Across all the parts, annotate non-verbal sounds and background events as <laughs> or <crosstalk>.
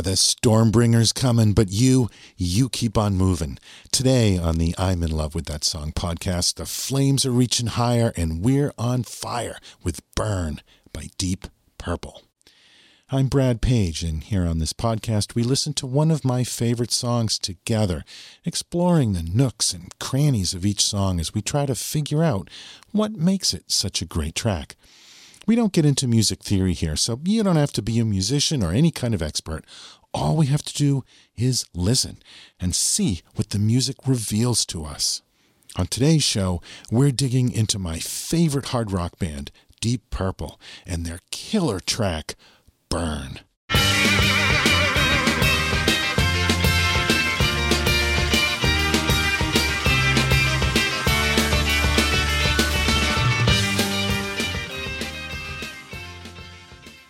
The Stormbringer's coming, but you, you keep on moving. Today on the I'm in love with that song podcast, the flames are reaching higher and we're on fire with Burn by Deep Purple. I'm Brad Page, and here on this podcast, we listen to one of my favorite songs together, exploring the nooks and crannies of each song as we try to figure out what makes it such a great track. We don't get into music theory here, so you don't have to be a musician or any kind of expert. All we have to do is listen and see what the music reveals to us. On today's show, we're digging into my favorite hard rock band, Deep Purple, and their killer track, Burn.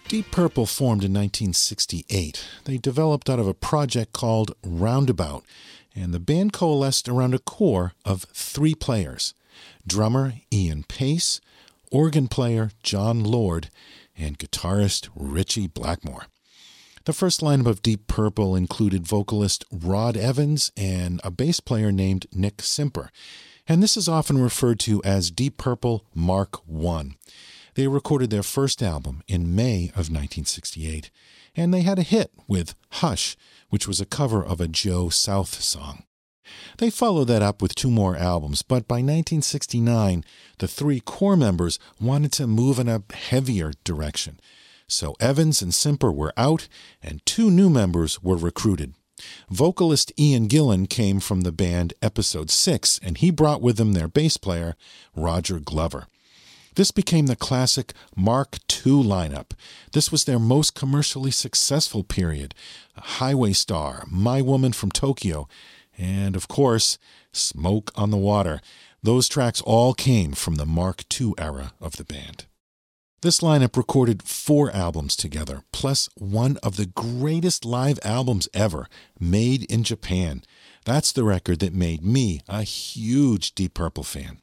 Deep Purple formed in 1968. They developed out of a project called Roundabout, and the band coalesced around a core of three players drummer Ian Paice, organ player Jon Lord, and guitarist Ritchie Blackmore. The first lineup of Deep Purple included vocalist Rod Evans and a bass player named Nick Simper, and this is often referred to as Deep Purple Mark I. They recorded their first album in May of 1968, and they had a hit with Hush, which was a cover of a Joe South song. They followed that up with two more albums, but by 1969, the three core members wanted to move in a heavier direction. So Evans and Simper were out, and two new members were recruited. Vocalist Ian Gillan came from the band Episode 6, and he brought with him their bass player, Roger Glover. This became the classic Mark II lineup. This was their most commercially successful period. Highway Star, My Woman from Tokyo, and of course, Smoke on the Water. Those tracks all came from the Mark II era of the band. This lineup recorded four albums together, plus one of the greatest live albums ever, Made in Japan. That's the record that made me a huge Deep Purple fan.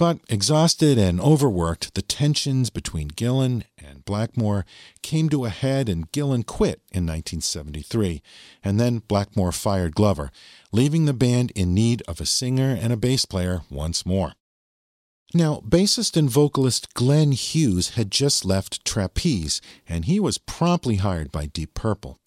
But exhausted and overworked, the tensions between Gillan and Blackmore came to a head and Gillan quit in 1973, and then Blackmore fired Glover, leaving the band in need of a singer and a bass player once more. Now, bassist and vocalist Glenn Hughes had just left Trapeze, and he was promptly hired by Deep Purple.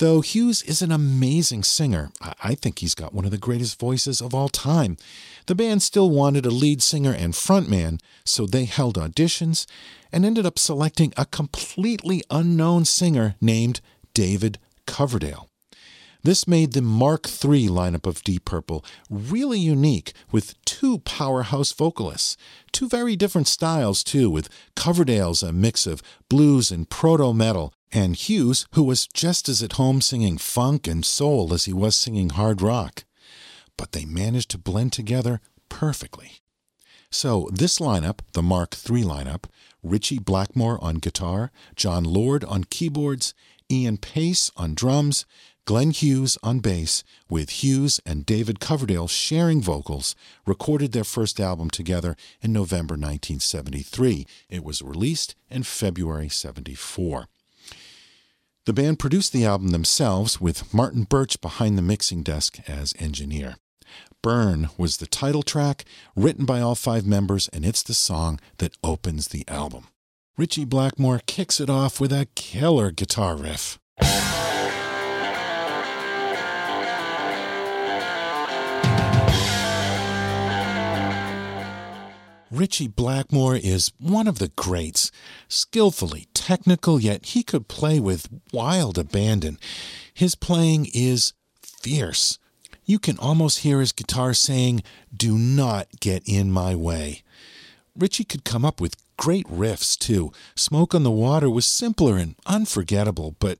Though Hughes is an amazing singer, I think he's got one of the greatest voices of all time. The band still wanted a lead singer and frontman, so they held auditions and ended up selecting a completely unknown singer named David Coverdale. This made the Mark III lineup of Deep Purple really unique with two powerhouse vocalists. Two very different styles, too, with Coverdale's a mix of blues and proto metal, and Hughes, who was just as at home singing funk and soul as he was singing hard rock. But they managed to blend together perfectly. So, this lineup, the Mark III lineup, Ritchie Blackmore on guitar, Jon Lord on keyboards, Ian Paice on drums, Glenn Hughes on bass, with Hughes and David Coverdale sharing vocals, recorded their first album together in November 1973. It was released in February 74. The band produced the album themselves, with Martin Birch behind the mixing desk as engineer. Burn was the title track, written by all five members, and it's the song that opens the album. Ritchie Blackmore kicks it off with a killer guitar riff. Ritchie Blackmore is one of the greats. Skillfully technical, yet he could play with wild abandon. His playing is fierce. You can almost hear his guitar saying, Do not get in my way. Ritchie could come up with great riffs, too. Smoke on the Water was simpler and unforgettable, but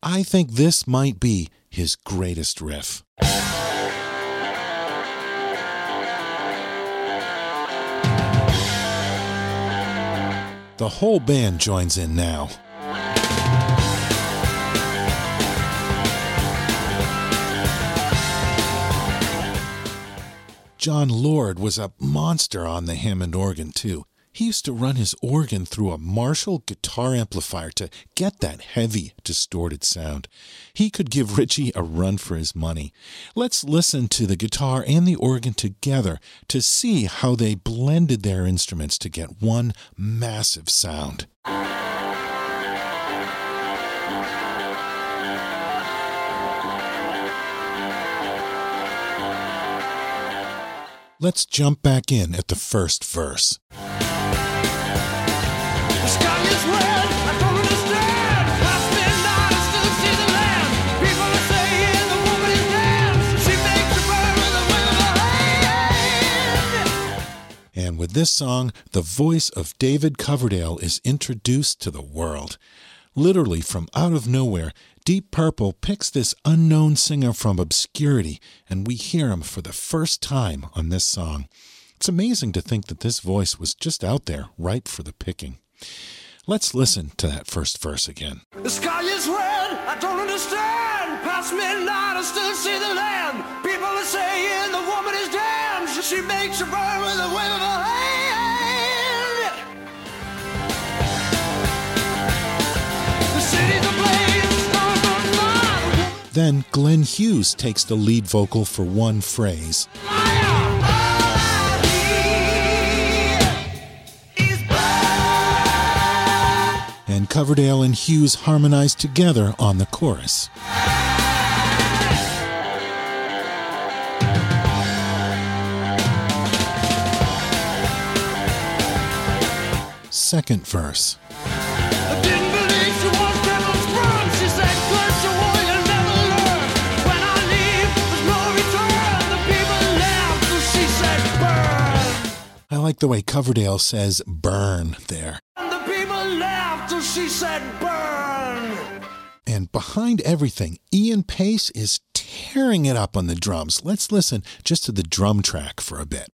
I think this might be his greatest riff. The whole band joins in now. Jon Lord was a monster on the Hammond organ, too. He used to run his organ through a Marshall guitar amplifier to get that heavy, distorted sound. He could give Ritchie a run for his money. Let's listen to the guitar and the organ together to see how they blended their instruments to get one massive sound. Let's jump back in at the first verse. And with this song, the voice of David Coverdale is introduced to the world. Literally from out of nowhere, Deep Purple picks this unknown singer from obscurity, and we hear him for the first time on this song. It's amazing to think that this voice was just out there, ripe for the picking. Let's listen to that first verse again. The sky is red, I don't understand. Past midnight, I still see the land. People are saying She makes a burn with a wave of her hand. The city's ablaze, stars on. Then Glenn Hughes takes the lead vocal for one phrase. and Coverdale and Hughes harmonize together on the chorus. Said, verse. I like the way Coverdale says burn there. And the people laughed, she said, "Burn." And behind everything, Ian Paice is tearing it up on the drums. Let's listen just to the drum track for a bit.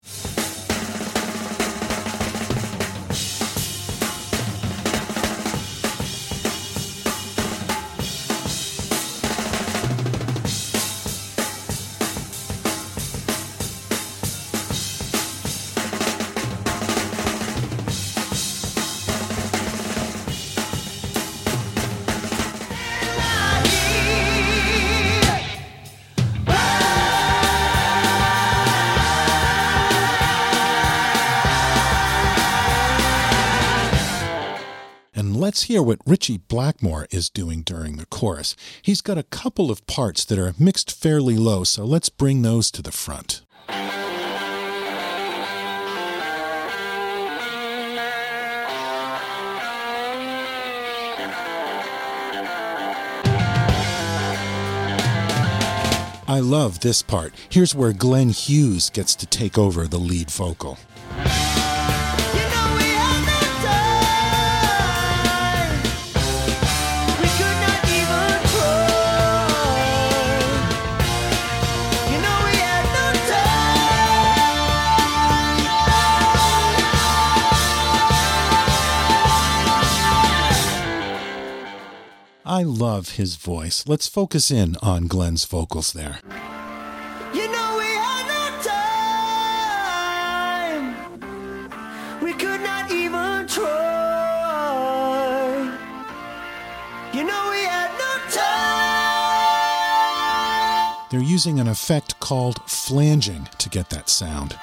Let's hear what Ritchie Blackmore is doing during the chorus. He's got a couple of parts that are mixed fairly low, so let's bring those to the front. I love this part. Here's where Glenn Hughes gets to take over the lead vocal. Love his voice. Let's focus in on Glenn's vocals there. You know we had no time. We could not even try. You know we had no time. They're using an effect called flanging to get that sound.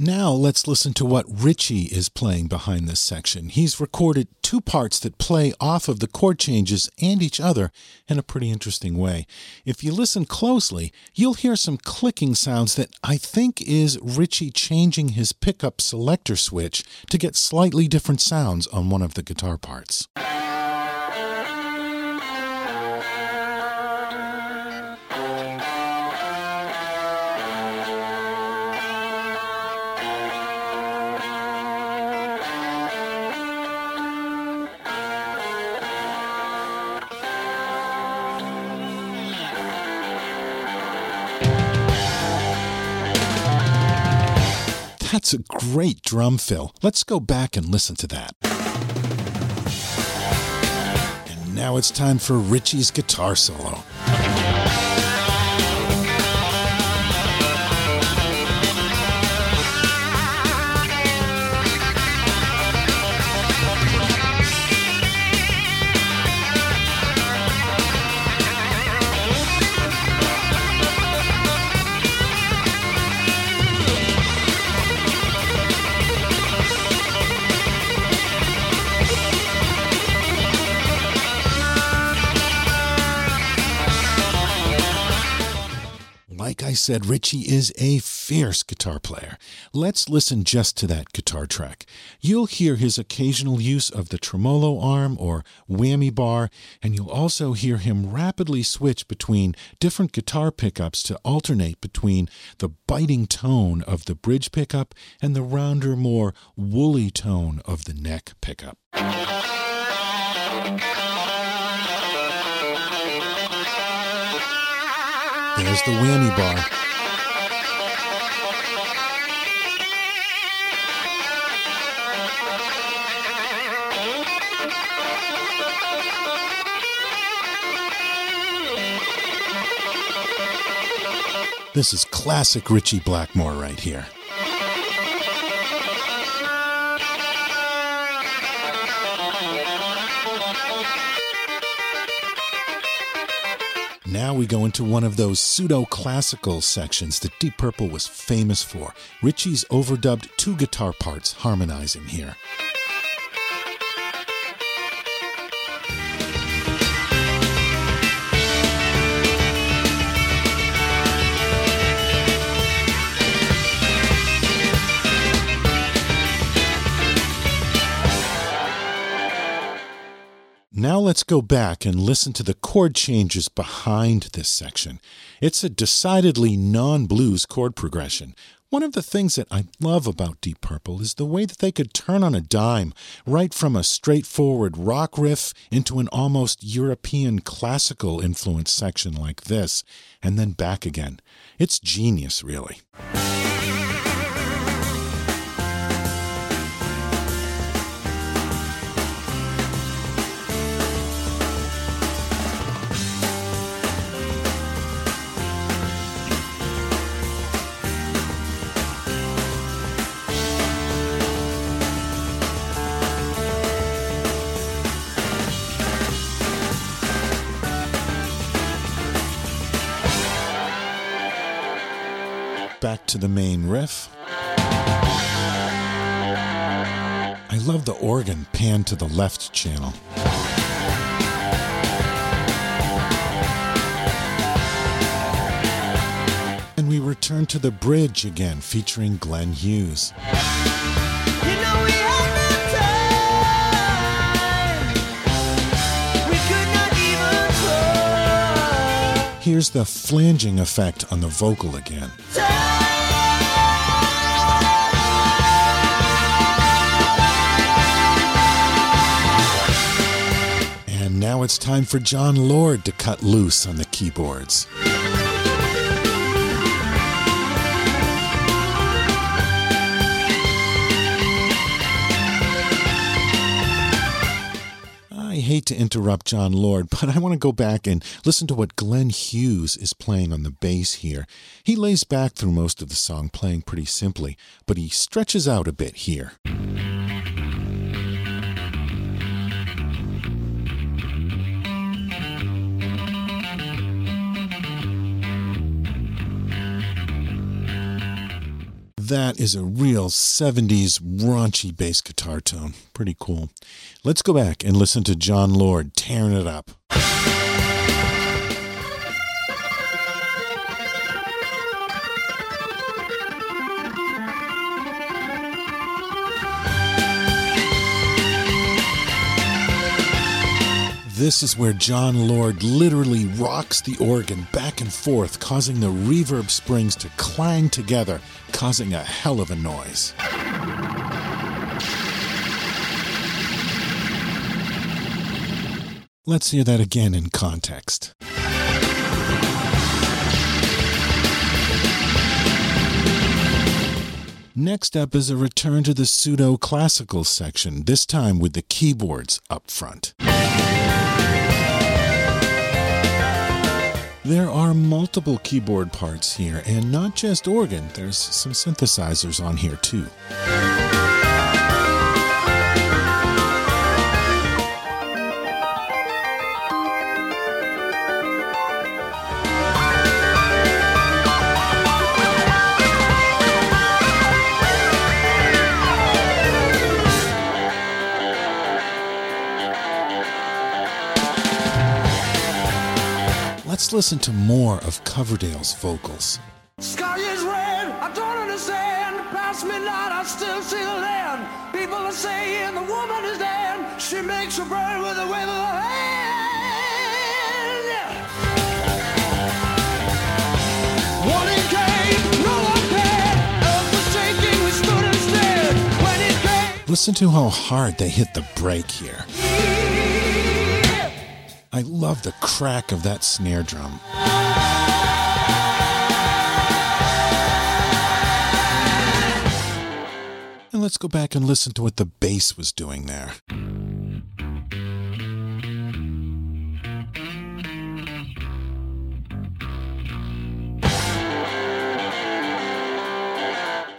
Now let's listen to what Ritchie is playing behind this section. He's recorded two parts that play off of the chord changes and each other in a pretty interesting way. If you listen closely, you'll hear some clicking sounds that I think is Ritchie changing his pickup selector switch to get slightly different sounds on one of the guitar parts. That's a great drum fill. Let's go back and listen to that. And now it's time for Ritchie's guitar solo. I said, Ritchie is a fierce guitar player. Let's listen just to that guitar track. You'll hear his occasional use of the tremolo arm or whammy bar, and you'll also hear him rapidly switch between different guitar pickups to alternate between the biting tone of the bridge pickup and the rounder, more woolly tone of the neck pickup. There's the whammy bar. This is classic Ritchie Blackmore right here. Now we go into one of those pseudo classical sections that Deep Purple was famous for. Ritchie's overdubbed two guitar parts harmonizing here. Let's go back and listen to the chord changes behind this section. It's a decidedly non blues chord progression. One of the things that I love about Deep Purple is the way that they could turn on a dime right from a straightforward rock riff into an almost European classical influence section like this, and then back again. It's genius, really. Back to the main riff. I love the organ pan to the left channel. And we return to the bridge again, featuring Glenn Hughes. You know we had no time. We could not even try. Here's the flanging effect on the vocal again. And now it's time for Jon Lord to cut loose on the keyboards. I hate to interrupt Jon Lord, <laughs> but I want to go back and listen to what Glenn Hughes is playing on the bass here. He lays back through most of the song, playing pretty simply, but he stretches out a bit here. That is a real 70s raunchy bass guitar tone. Pretty cool. Let's go back and listen to Jon Lord tearing it up. This is where Jon Lord literally rocks the organ back and forth, causing the reverb springs to clang together, causing a hell of a noise. Let's hear that again in context. Next up is a return to the pseudo classical section, this time with the keyboards up front. There are multiple keyboard parts here, and not just organ, there's some synthesizers on here too. Listen to more of Coverdale's vocals. Sky is red, I don't understand. Past midnight, I still see the land. People are saying the woman is dead. She makes her burn with a wave of her hand. Warning came, no one cared. Earth was shaking, we stood instead. When it came, Listen to how hard they hit the brake here. I love the crack of that snare drum. And let's go back and listen to what the bass was doing there.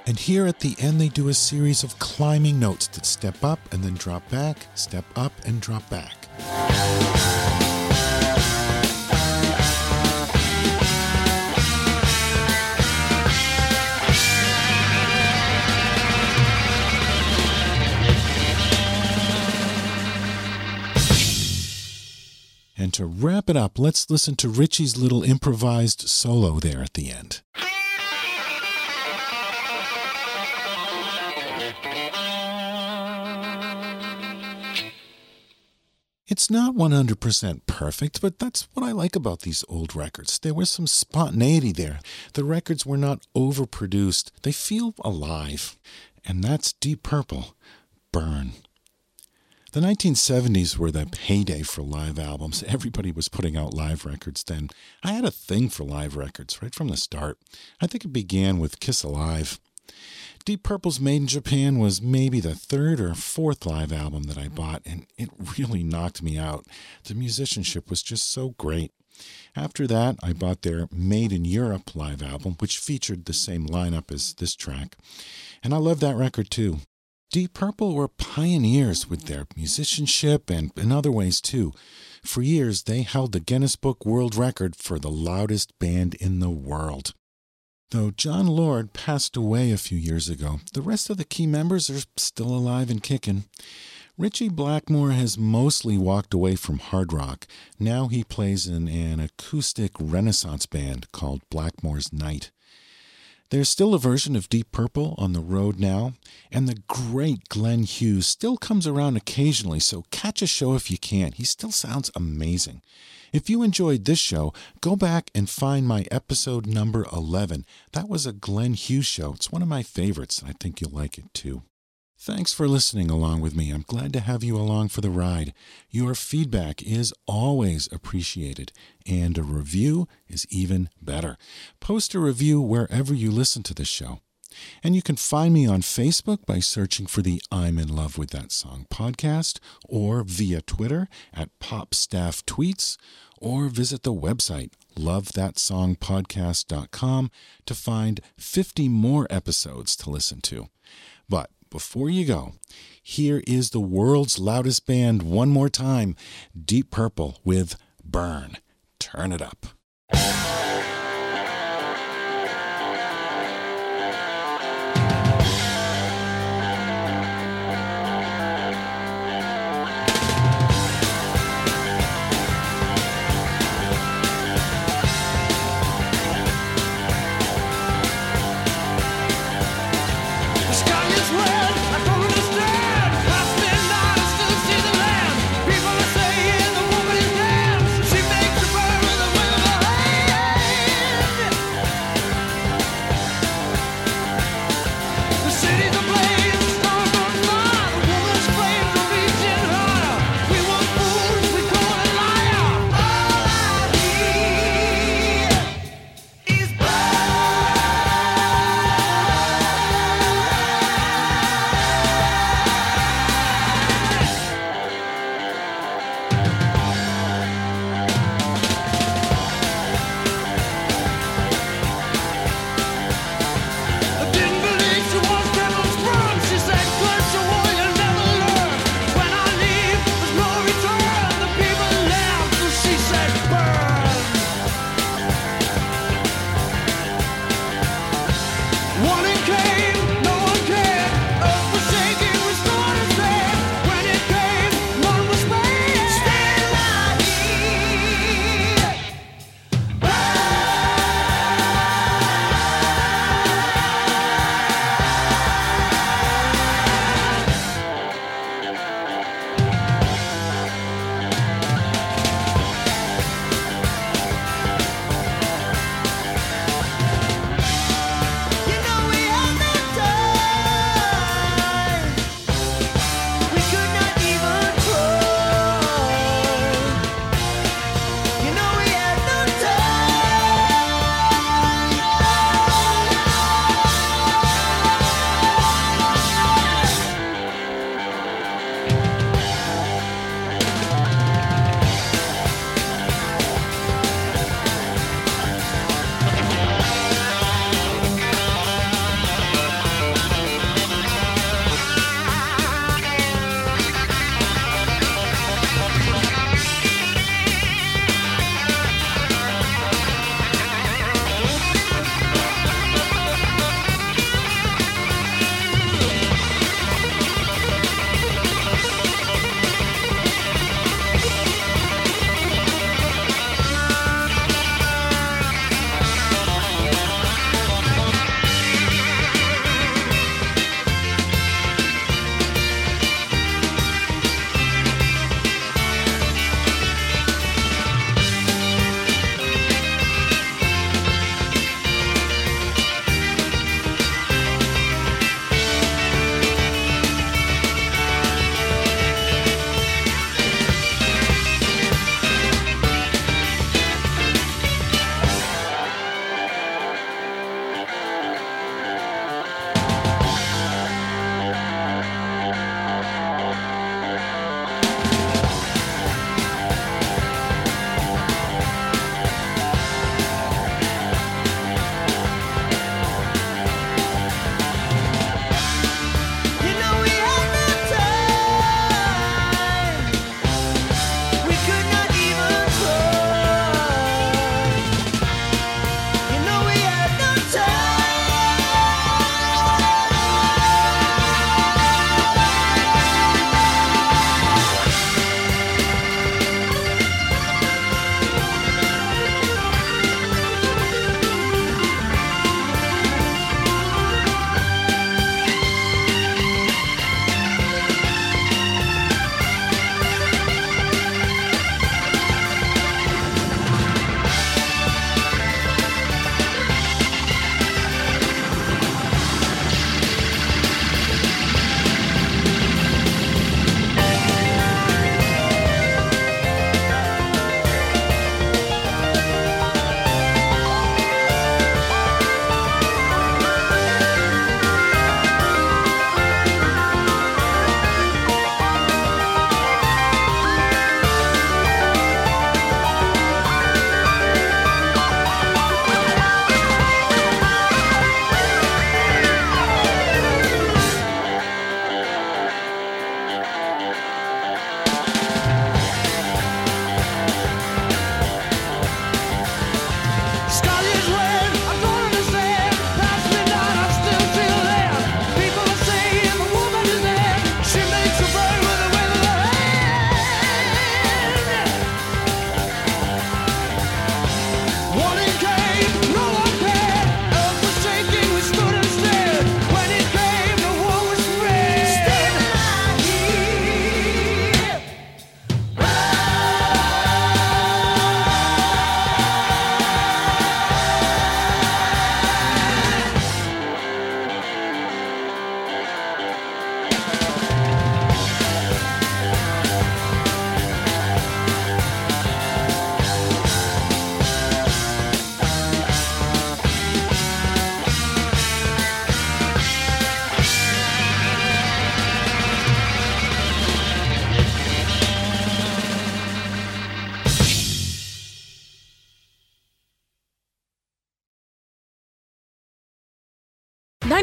And here at the end, they do a series of climbing notes that step up and then drop back, step up and drop back. And to wrap it up, let's listen to Ritchie's little improvised solo there at the end. It's not 100% perfect, but that's what I like about these old records. There was some spontaneity there. The records were not overproduced, they feel alive. And that's Deep Purple Burn. The 1970s were the heyday for live albums. Everybody was putting out live records then. I had a thing for live records right from the start. I think it began with Kiss Alive. Deep Purple's Made in Japan was maybe the third or fourth live album that I bought, and it really knocked me out. The musicianship was just so great. After that, I bought their Made in Europe live album, which featured the same lineup as this track. And I love that record too. Deep Purple were pioneers with their musicianship and in other ways too. For years, they held the Guinness Book World Record for the loudest band in the world. Though Jon Lord passed away a few years ago, the rest of the key members are still alive and kicking. Ritchie Blackmore has mostly walked away from hard rock. Now he plays in an acoustic renaissance band called Blackmore's Night. There's still a version of Deep Purple on the road now, and the great Glenn Hughes still comes around occasionally, so catch a show if you can. He still sounds amazing. If you enjoyed this show, go back and find my episode number 11. That was a Glenn Hughes show. It's one of my favorites. and I think you'll like it too. Thanks for listening along with me. I'm glad to have you along for the ride. Your feedback is always appreciated, and a review is even better. Post a review wherever you listen to this show. And you can find me on Facebook by searching for the I'm in Love with That Song podcast, or via Twitter at PopStaffTweets, or visit the website lovethatsongpodcast.com to find 50 more episodes to listen to. But before you go, here is the world's loudest band one more time Deep Purple with Burn. Turn it up.